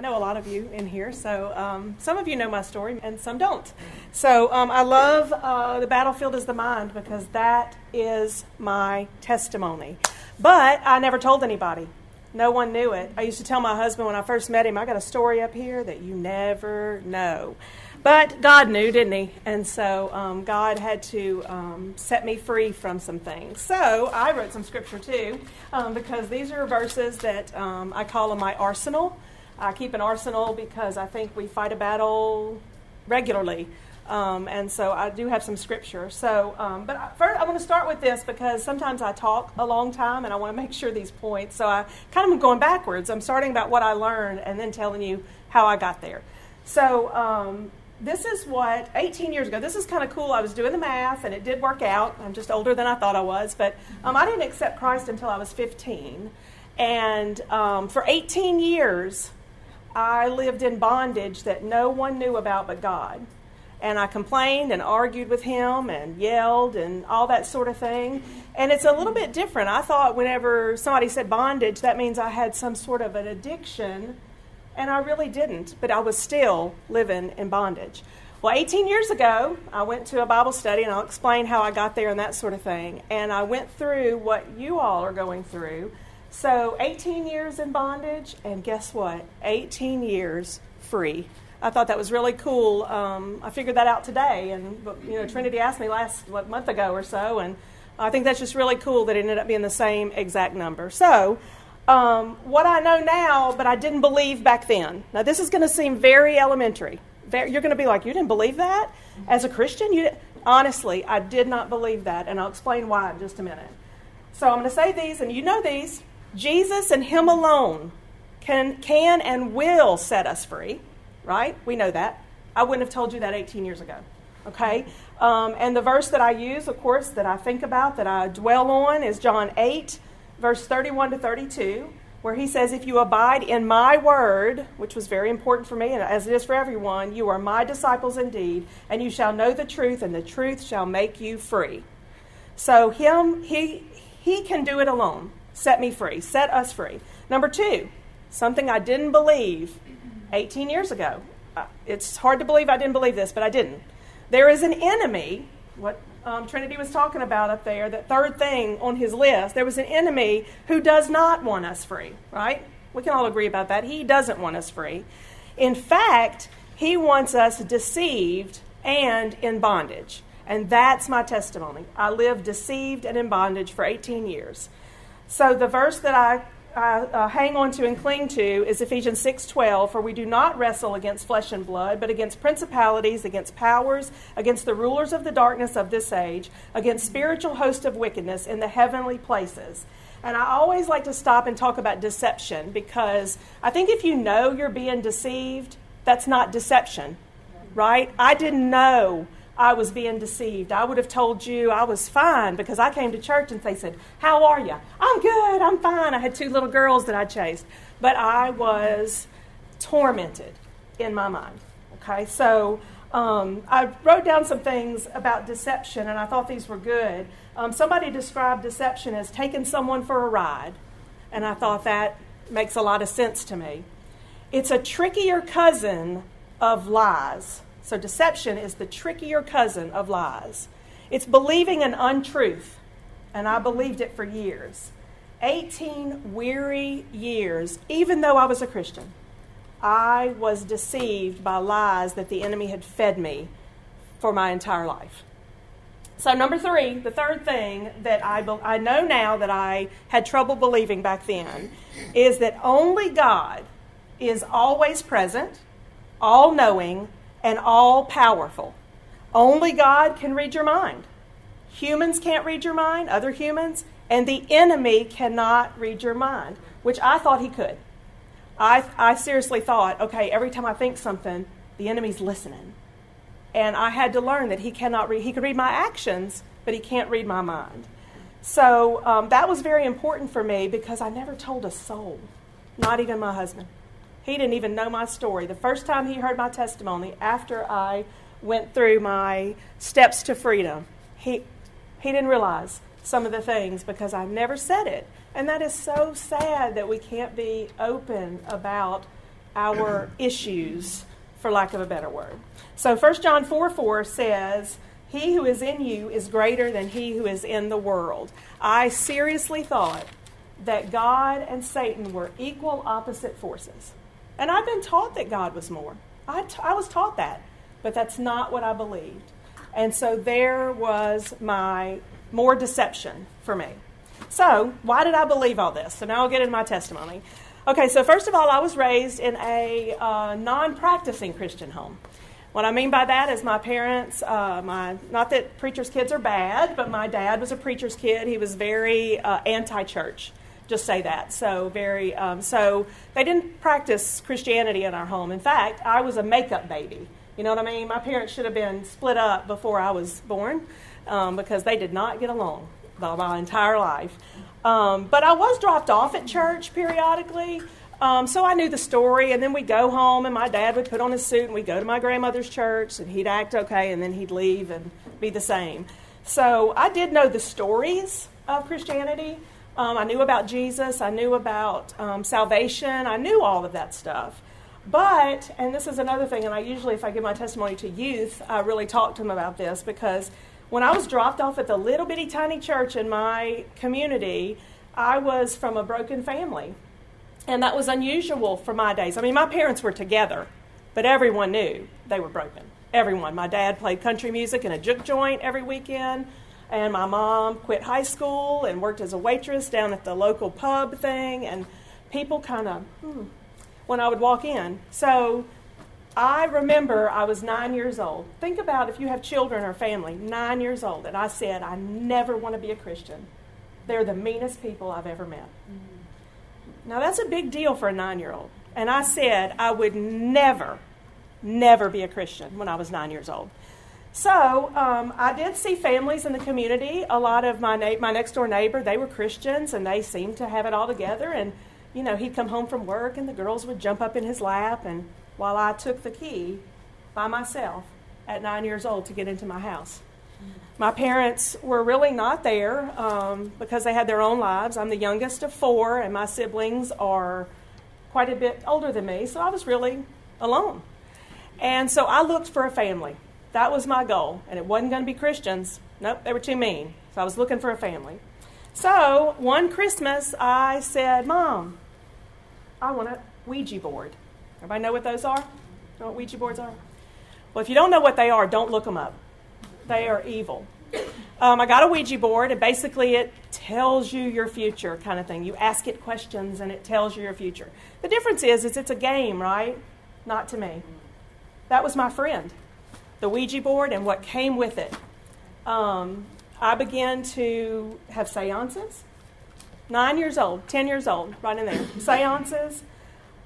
I know a lot of you in here, so um, some of you know my story and some don't. So um, I love uh, The Battlefield is the Mind because that is my testimony. But I never told anybody. No one knew it. I used to tell my husband when I first met him, I got a story up here that you never know. But God knew, didn't He? And so um, God had to um, set me free from some things. So I wrote some scripture too, um, because these are verses that um, I call them my arsenal. I keep an arsenal because I think we fight a battle regularly. Um, and so I do have some scripture. So, um, but I, first I want to start with this because sometimes I talk a long time and I want to make sure these points. So I kind of am going backwards. I'm starting about what I learned and then telling you how I got there. So um, this is what 18 years ago. This is kind of cool. I was doing the math and it did work out. I'm just older than I thought I was, but um, I didn't accept Christ until I was 15. And um, for 18 years, I lived in bondage that no one knew about but God. And I complained and argued with him and yelled and all that sort of thing. And it's a little bit different. I thought whenever somebody said bondage, that means I had some sort of an addiction. And I really didn't, but I was still living in bondage. Well, 18 years ago, I went to a Bible study, and I'll explain how I got there and that sort of thing. And I went through what you all are going through so 18 years in bondage, and guess what? 18 years free. I thought that was really cool. Um, I figured that out today, and you know, Trinity asked me last what month ago or so, and I think that's just really cool that it ended up being the same exact number. So, um, what I know now, but I didn't believe back then. Now, this is going to seem very elementary. You're going to be like, you didn't believe that as a Christian? You honestly, I did not believe that, and I'll explain why in just a minute. So, I'm going to say these, and you know these. Jesus and Him alone can, can and will set us free, right? We know that. I wouldn't have told you that 18 years ago, okay? Um, and the verse that I use, of course, that I think about, that I dwell on, is John 8, verse 31 to 32, where he says, If you abide in my word, which was very important for me, and as it is for everyone, you are my disciples indeed, and you shall know the truth, and the truth shall make you free. So, him, he, he can do it alone set me free, set us free. Number two, something I didn't believe 18 years ago. Uh, it's hard to believe I didn't believe this, but I didn't. There is an enemy, what um, Trinity was talking about up there, that third thing on his list. There was an enemy who does not want us free, right? We can all agree about that. He doesn't want us free. In fact, he wants us deceived and in bondage. And that's my testimony. I lived deceived and in bondage for 18 years. So the verse that I, I uh, hang on to and cling to is Ephesians 6:12, for we do not wrestle against flesh and blood, but against principalities, against powers, against the rulers of the darkness of this age, against spiritual hosts of wickedness in the heavenly places. And I always like to stop and talk about deception because I think if you know you're being deceived, that's not deception, right? I didn't know I was being deceived. I would have told you I was fine because I came to church and they said, How are you? I'm good, I'm fine. I had two little girls that I chased. But I was tormented in my mind. Okay, so um, I wrote down some things about deception and I thought these were good. Um, somebody described deception as taking someone for a ride, and I thought that makes a lot of sense to me. It's a trickier cousin of lies. So, deception is the trickier cousin of lies. It's believing an untruth, and I believed it for years. 18 weary years, even though I was a Christian, I was deceived by lies that the enemy had fed me for my entire life. So, number three, the third thing that I, be- I know now that I had trouble believing back then is that only God is always present, all knowing, and all powerful. Only God can read your mind. Humans can't read your mind, other humans, and the enemy cannot read your mind, which I thought he could. I, I seriously thought, okay, every time I think something, the enemy's listening. And I had to learn that he cannot read, he could read my actions, but he can't read my mind. So um, that was very important for me because I never told a soul, not even my husband. He didn't even know my story. The first time he heard my testimony after I went through my steps to freedom, he, he didn't realize some of the things because I never said it. And that is so sad that we can't be open about our issues, for lack of a better word. So 1 John 4 4 says, He who is in you is greater than he who is in the world. I seriously thought that God and Satan were equal opposite forces. And I've been taught that God was more. I, t- I was taught that, but that's not what I believed. And so there was my more deception for me. So, why did I believe all this? So now I'll get into my testimony. Okay, so first of all, I was raised in a uh, non practicing Christian home. What I mean by that is my parents, uh, my not that preachers' kids are bad, but my dad was a preacher's kid. He was very uh, anti-church. Just say that. So very. Um, so they didn't practice Christianity in our home. In fact, I was a makeup baby. You know what I mean? My parents should have been split up before I was born um, because they did not get along my entire life. Um, but I was dropped off at church periodically. Um, so I knew the story, and then we'd go home, and my dad would put on his suit, and we'd go to my grandmother's church, and he'd act okay, and then he'd leave and be the same. So I did know the stories of Christianity. Um, I knew about Jesus, I knew about um, salvation, I knew all of that stuff. But, and this is another thing, and I usually, if I give my testimony to youth, I really talk to them about this because when I was dropped off at the little bitty tiny church in my community, I was from a broken family. And that was unusual for my days. I mean, my parents were together, but everyone knew they were broken. Everyone. My dad played country music in a juke joint every weekend, and my mom quit high school and worked as a waitress down at the local pub thing, and people kind of, hmm, when I would walk in. So I remember I was nine years old. Think about if you have children or family, nine years old, and I said, I never want to be a Christian. They're the meanest people I've ever met. Mm-hmm. Now, that's a big deal for a nine year old. And I said I would never, never be a Christian when I was nine years old. So um, I did see families in the community. A lot of my na- my next door neighbor, they were Christians, and they seemed to have it all together. And you know, he'd come home from work, and the girls would jump up in his lap and while I took the key by myself at nine years old to get into my house. My parents were really not there um, because they had their own lives. I'm the youngest of four, and my siblings are quite a bit older than me, so I was really alone. And so I looked for a family. That was my goal, and it wasn't going to be Christians. Nope, they were too mean. So I was looking for a family. So one Christmas, I said, Mom, I want a Ouija board. Everybody know what those are? Know what Ouija boards are? Well, if you don't know what they are, don't look them up. They are evil. Um, I got a Ouija board, and basically it tells you your future, kind of thing. You ask it questions, and it tells you your future. The difference is, is it's a game, right? Not to me. That was my friend, the Ouija board, and what came with it. Um, I began to have seances. Nine years old, ten years old, right in there. Seances.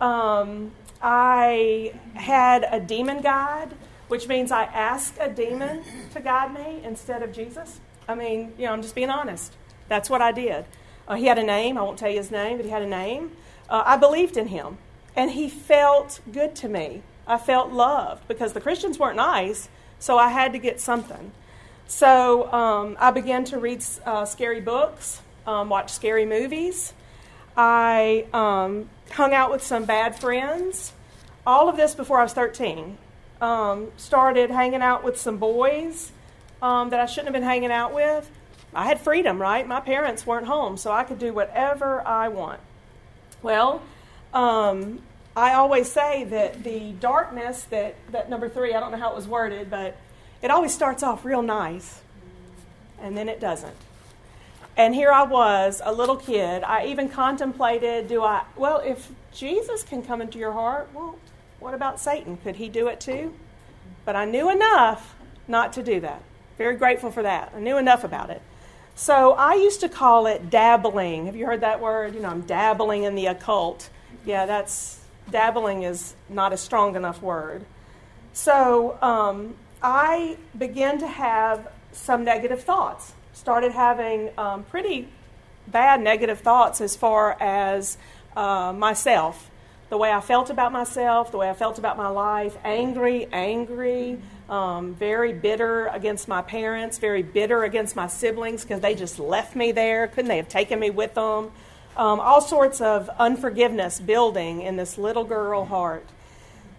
Um, I had a demon guide, which means I asked a demon to guide me instead of Jesus. I mean, you know, I'm just being honest. That's what I did. Uh, he had a name. I won't tell you his name, but he had a name. Uh, I believed in him, and he felt good to me. I felt loved because the Christians weren't nice, so I had to get something. So um, I began to read uh, scary books, um, watch scary movies. I um, hung out with some bad friends. All of this before I was 13. Um, started hanging out with some boys um, that I shouldn't have been hanging out with. I had freedom, right? My parents weren't home, so I could do whatever I want. Well, um, I always say that the darkness that, that number three, I don't know how it was worded, but it always starts off real nice, and then it doesn't. And here I was, a little kid. I even contemplated do I, well, if Jesus can come into your heart, well, what about Satan? Could he do it too? But I knew enough not to do that. Very grateful for that. I knew enough about it. So I used to call it dabbling. Have you heard that word? You know, I'm dabbling in the occult. Yeah, that's dabbling is not a strong enough word. So um, I began to have some negative thoughts started having um, pretty bad negative thoughts as far as uh, myself, the way I felt about myself, the way I felt about my life, angry, angry, um, very bitter against my parents, very bitter against my siblings because they just left me there. Couldn't they have taken me with them? Um, all sorts of unforgiveness building in this little girl heart.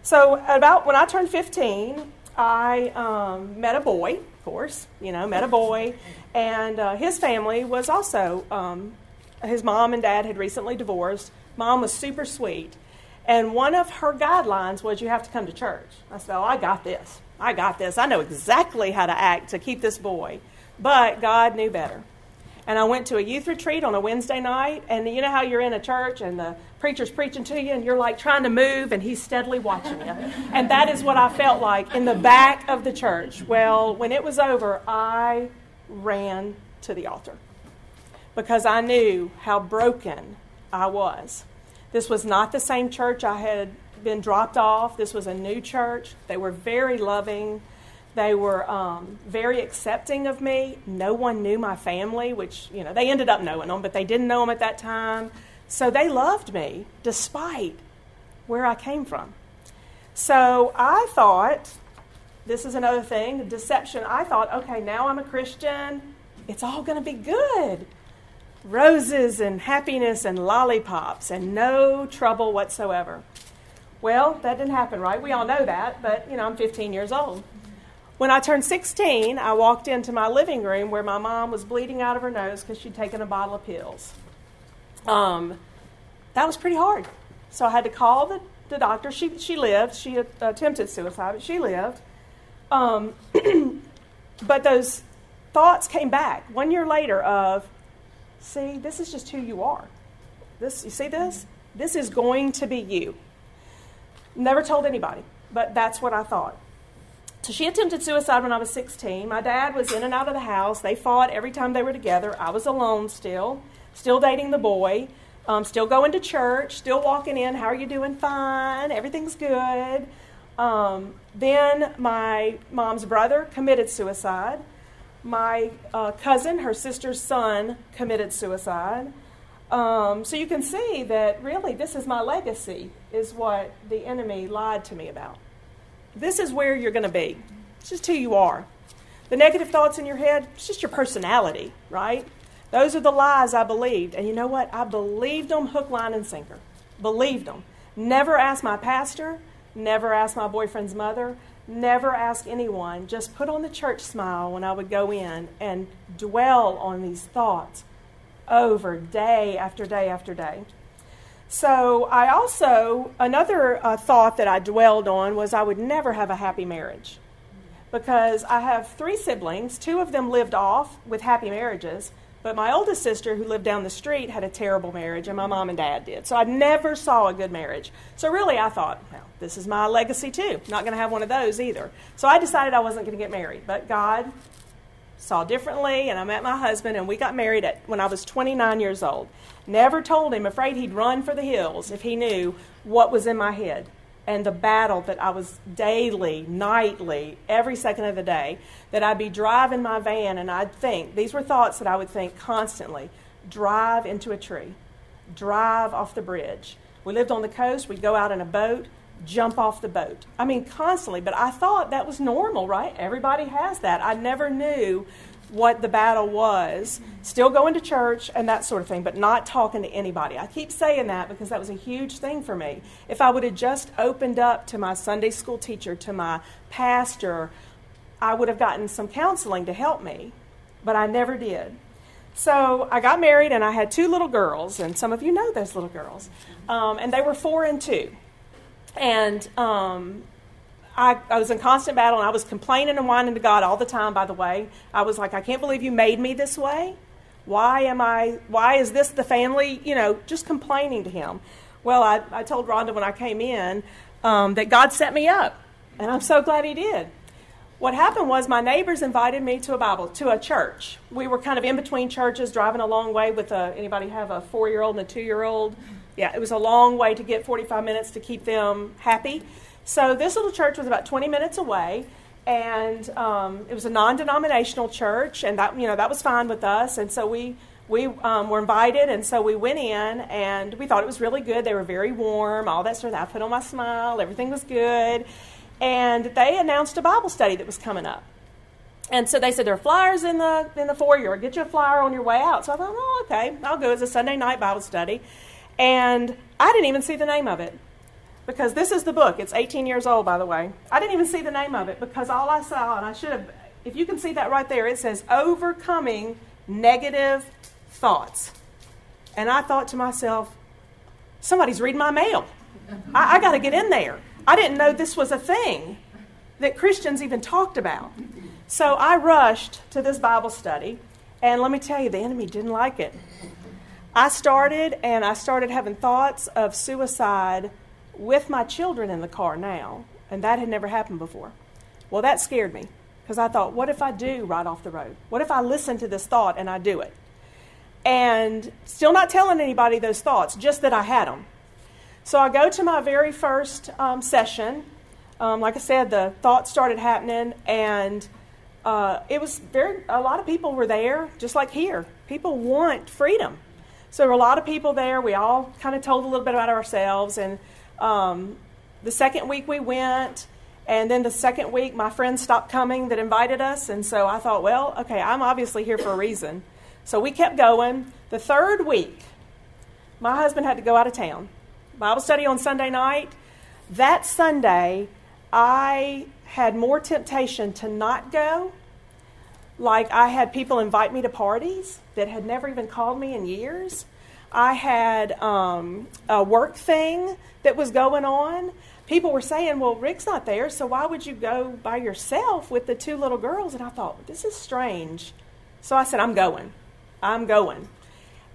So, about when I turned 15, I um, met a boy, of course, you know, met a boy, and uh, his family was also, um, his mom and dad had recently divorced. Mom was super sweet. And one of her guidelines was you have to come to church. I said, Oh, I got this. I got this. I know exactly how to act to keep this boy. But God knew better. And I went to a youth retreat on a Wednesday night, and you know how you're in a church and the preacher's preaching to you, and you're like trying to move, and he's steadily watching you. And that is what I felt like in the back of the church. Well, when it was over, I ran to the altar because I knew how broken I was. This was not the same church I had been dropped off. This was a new church. They were very loving. They were um, very accepting of me. No one knew my family, which, you know, they ended up knowing them, but they didn't know them at that time. So they loved me despite where I came from. So I thought, this is another thing, deception. I thought, okay, now I'm a Christian. It's all going to be good roses and happiness and lollipops and no trouble whatsoever. Well, that didn't happen, right? We all know that, but you know, I'm 15 years old. When I turned 16, I walked into my living room where my mom was bleeding out of her nose because she'd taken a bottle of pills. Um, that was pretty hard. So I had to call the, the doctor. She, she lived. She attempted suicide, but she lived. Um, but those thoughts came back one year later of, See, this is just who you are. This, you see this? This is going to be you. Never told anybody, but that's what I thought. So she attempted suicide when I was 16. My dad was in and out of the house. They fought every time they were together. I was alone still, still dating the boy, um, still going to church, still walking in. How are you doing? Fine. Everything's good. Um, then my mom's brother committed suicide my uh, cousin, her sister's son, committed suicide. Um, so you can see that really this is my legacy, is what the enemy lied to me about. This is where you're going to be. It's just who you are. The negative thoughts in your head, it's just your personality, right? Those are the lies I believed. And you know what? I believed them hook, line, and sinker. Believed them. Never asked my pastor, never asked my boyfriend's mother, never asked anyone, just put on the church smile when I would go in and dwell on these thoughts over day after day after day. So, I also, another uh, thought that I dwelled on was I would never have a happy marriage. Because I have three siblings, two of them lived off with happy marriages, but my oldest sister, who lived down the street, had a terrible marriage, and my mom and dad did. So I never saw a good marriage. So really, I thought, well, this is my legacy too. Not going to have one of those either. So I decided I wasn't going to get married. But God saw differently, and I met my husband, and we got married at, when I was 29 years old. Never told him, afraid he'd run for the hills if he knew what was in my head. And the battle that I was daily, nightly, every second of the day, that I'd be driving my van and I'd think, these were thoughts that I would think constantly. Drive into a tree, drive off the bridge. We lived on the coast, we'd go out in a boat, jump off the boat. I mean, constantly, but I thought that was normal, right? Everybody has that. I never knew what the battle was, still going to church and that sort of thing, but not talking to anybody. I keep saying that because that was a huge thing for me. If I would have just opened up to my Sunday school teacher, to my pastor, I would have gotten some counseling to help me, but I never did. So I got married and I had two little girls, and some of you know those little girls, um, and they were four and two. And um, I, I was in constant battle and I was complaining and whining to God all the time, by the way. I was like, I can't believe you made me this way. Why am I, why is this the family? You know, just complaining to Him. Well, I, I told Rhonda when I came in um, that God set me up, and I'm so glad He did. What happened was my neighbors invited me to a Bible, to a church. We were kind of in between churches, driving a long way with a, anybody have a four year old and a two year old? Yeah, it was a long way to get 45 minutes to keep them happy. So this little church was about 20 minutes away, and um, it was a non-denominational church, and that you know that was fine with us. And so we we um, were invited, and so we went in, and we thought it was really good. They were very warm, all that sort of. I put on my smile, everything was good, and they announced a Bible study that was coming up. And so they said there are flyers in the in the foyer. Get you a flyer on your way out. So I thought, oh, okay, I'll go. It's a Sunday night Bible study, and I didn't even see the name of it because this is the book. It's 18 years old, by the way. I didn't even see the name of it because all I saw, and I should have, if you can see that right there, it says overcoming negative thoughts. And I thought to myself, somebody's reading my mail. I, I got to get in there. I didn't know this was a thing that Christians even talked about. So I rushed to this Bible study, and let me tell you, the enemy didn't like it. I started, and I started having thoughts of suicide with my children in the car now, and that had never happened before. Well, that scared me because I thought, what if I do right off the road? What if I listen to this thought and I do it? And still not telling anybody those thoughts, just that I had them. So I go to my very first um, session. Um, like I said, the thoughts started happening, and uh, it was very. A lot of people were there, just like here. People want freedom, so there were a lot of people there. We all kind of told a little bit about ourselves, and um, the second week we went, and then the second week my friends stopped coming that invited us, and so I thought, well, okay, I'm obviously here for a reason. So we kept going. The third week, my husband had to go out of town. Bible study on Sunday night. That Sunday, I had more temptation to not go. Like I had people invite me to parties that had never even called me in years. I had um, a work thing that was going on. People were saying, Well, Rick's not there, so why would you go by yourself with the two little girls? And I thought, This is strange. So I said, I'm going. I'm going.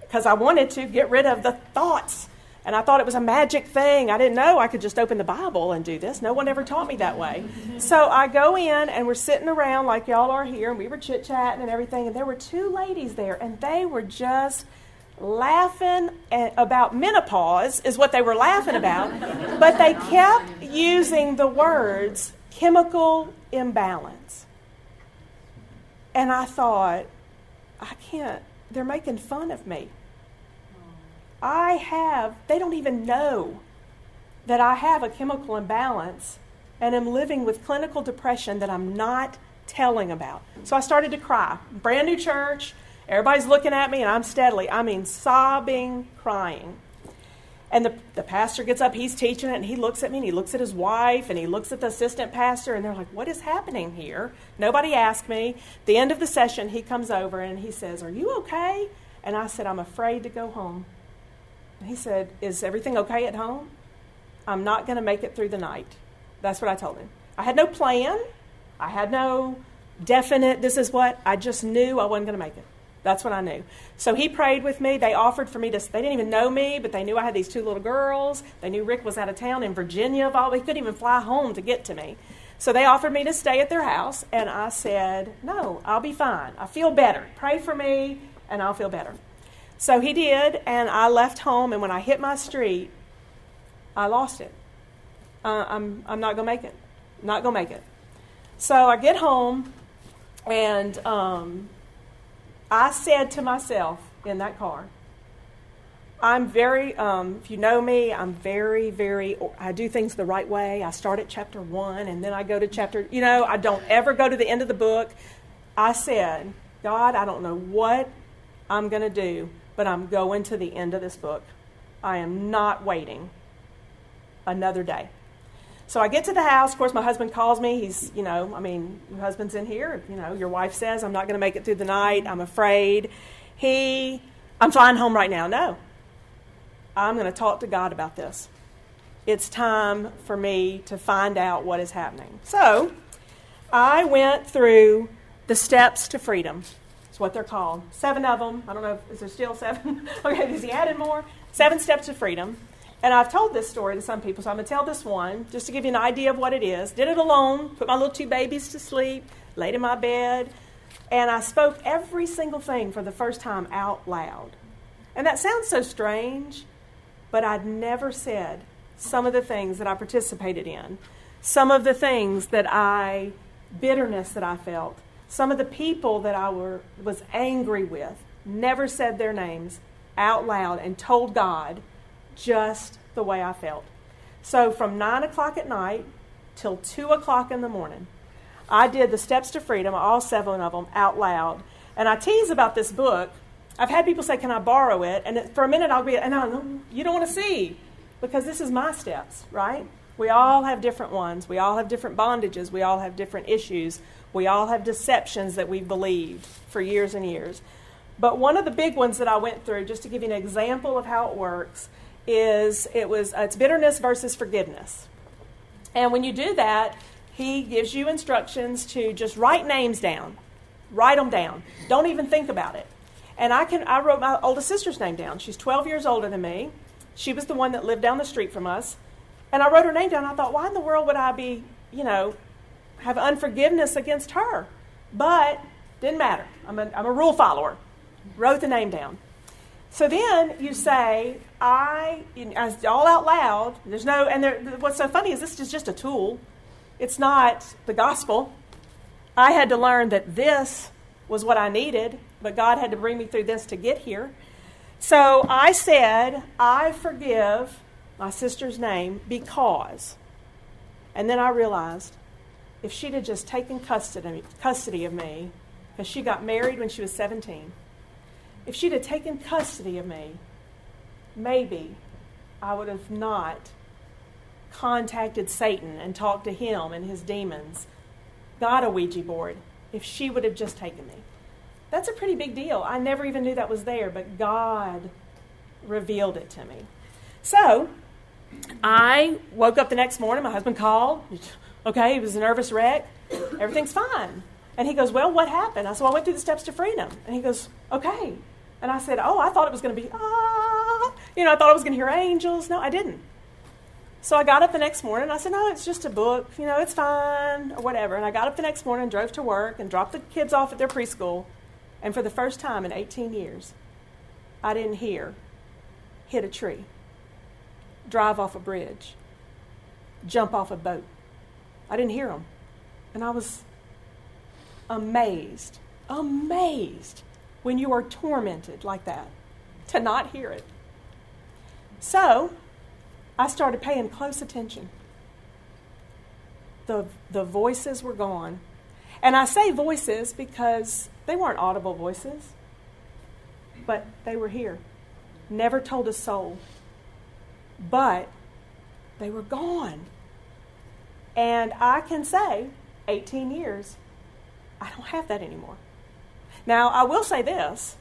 Because I wanted to get rid of the thoughts and I thought it was a magic thing. I didn't know I could just open the Bible and do this. No one ever taught me that way. so I go in, and we're sitting around like y'all are here, and we were chit chatting and everything. And there were two ladies there, and they were just laughing about menopause, is what they were laughing about. but they kept using the words chemical imbalance. And I thought, I can't, they're making fun of me. I have, they don't even know that I have a chemical imbalance and am living with clinical depression that I'm not telling about. So I started to cry. Brand new church, everybody's looking at me, and I'm steadily, I mean, sobbing, crying. And the, the pastor gets up, he's teaching it, and he looks at me, and he looks at his wife, and he looks at the assistant pastor, and they're like, What is happening here? Nobody asked me. The end of the session, he comes over and he says, Are you okay? And I said, I'm afraid to go home. He said, Is everything okay at home? I'm not going to make it through the night. That's what I told him. I had no plan. I had no definite, this is what. I just knew I wasn't going to make it. That's what I knew. So he prayed with me. They offered for me to, they didn't even know me, but they knew I had these two little girls. They knew Rick was out of town in Virginia. Of all, he couldn't even fly home to get to me. So they offered me to stay at their house, and I said, No, I'll be fine. I feel better. Pray for me, and I'll feel better. So he did, and I left home, and when I hit my street, I lost it. Uh, I'm, I'm not going to make it. Not going to make it. So I get home, and um, I said to myself in that car, I'm very, um, if you know me, I'm very, very, I do things the right way. I start at chapter one and then I go to chapter, you know, I don't ever go to the end of the book. I said, God, I don't know what I'm going to do, but I'm going to the end of this book. I am not waiting another day. So I get to the house. Of course, my husband calls me. He's, you know, I mean, your husband's in here. You know, your wife says, I'm not going to make it through the night. I'm afraid. He, I'm flying home right now. No. I'm going to talk to God about this. It's time for me to find out what is happening. So I went through the steps to freedom what they're called. Seven of them. I don't know, if, is there still seven? okay, has he added more? Seven Steps to Freedom. And I've told this story to some people, so I'm going to tell this one just to give you an idea of what it is. Did it alone, put my little two babies to sleep, laid in my bed, and I spoke every single thing for the first time out loud. And that sounds so strange, but I'd never said some of the things that I participated in, some of the things that I, bitterness that I felt, some of the people that I were, was angry with never said their names out loud and told God just the way I felt. So from 9 o'clock at night till 2 o'clock in the morning, I did the Steps to Freedom, all seven of them, out loud. And I tease about this book. I've had people say, Can I borrow it? And for a minute, I'll be, and I you don't want to see, because this is my steps, right? We all have different ones. We all have different bondages. We all have different issues. We all have deceptions that we've believed for years and years. But one of the big ones that I went through, just to give you an example of how it works, is it was uh, it's bitterness versus forgiveness. And when you do that, he gives you instructions to just write names down. Write them down. Don't even think about it. And I can I wrote my oldest sister's name down. She's 12 years older than me. She was the one that lived down the street from us. And I wrote her name down. I thought, why in the world would I be, you know, have unforgiveness against her? But didn't matter. I'm a, I'm a rule follower. Wrote the name down. So then you say, I, as all out loud, there's no, and there, what's so funny is this is just a tool. It's not the gospel. I had to learn that this was what I needed, but God had to bring me through this to get here. So I said, I forgive my sister's name because. And then I realized if she'd have just taken custody, custody of me, because she got married when she was 17, if she'd have taken custody of me, maybe I would have not contacted Satan and talked to him and his demons, got a Ouija board, if she would have just taken me. That's a pretty big deal. I never even knew that was there, but God revealed it to me. So, I woke up the next morning. My husband called. Okay, he was a nervous wreck. Everything's fine. And he goes, Well, what happened? I said, well, I went through the steps to freedom. And he goes, Okay. And I said, Oh, I thought it was going to be, ah. You know, I thought I was going to hear angels. No, I didn't. So I got up the next morning. I said, No, it's just a book. You know, it's fine, or whatever. And I got up the next morning, drove to work, and dropped the kids off at their preschool. And for the first time in 18 years, I didn't hear hit a tree drive off a bridge, jump off a boat. I didn't hear them. And I was amazed, amazed when you are tormented like that to not hear it. So I started paying close attention. The, the voices were gone. And I say voices because they weren't audible voices, but they were here. Never told a soul but they were gone. And I can say, 18 years, I don't have that anymore. Now, I will say this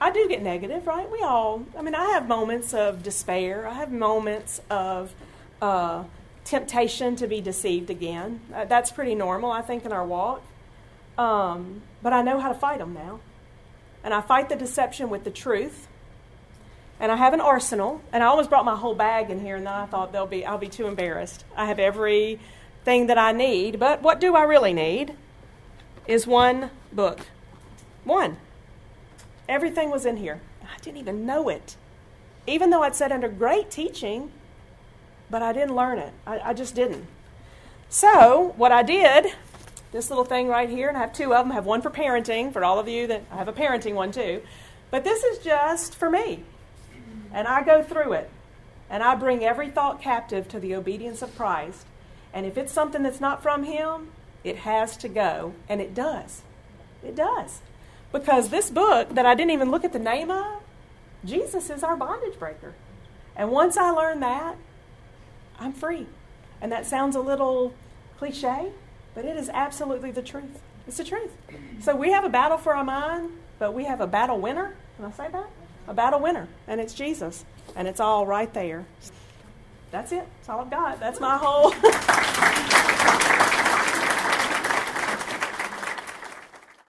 I do get negative, right? We all, I mean, I have moments of despair, I have moments of uh, temptation to be deceived again. Uh, that's pretty normal, I think, in our walk. Um, but I know how to fight them now. And I fight the deception with the truth and I have an arsenal, and I almost brought my whole bag in here, and then I thought they'll be I'll be too embarrassed. I have everything that I need, but what do I really need? Is one book, one. Everything was in here. I didn't even know it, even though I'd sat under great teaching, but I didn't learn it. I, I just didn't. So what I did, this little thing right here, and I have two of them. I have one for parenting for all of you that I have a parenting one too, but this is just for me and I go through it, and I bring every thought captive to the obedience of Christ. And if it's something that's not from Him, it has to go. And it does. It does. Because this book that I didn't even look at the name of, Jesus is our bondage breaker. And once I learn that, I'm free. And that sounds a little cliche, but it is absolutely the truth. It's the truth. So we have a battle for our mind, but we have a battle winner. Can I say that? about a winner, and it's Jesus, and it's all right there. That's it. That's all I've got. That's my whole.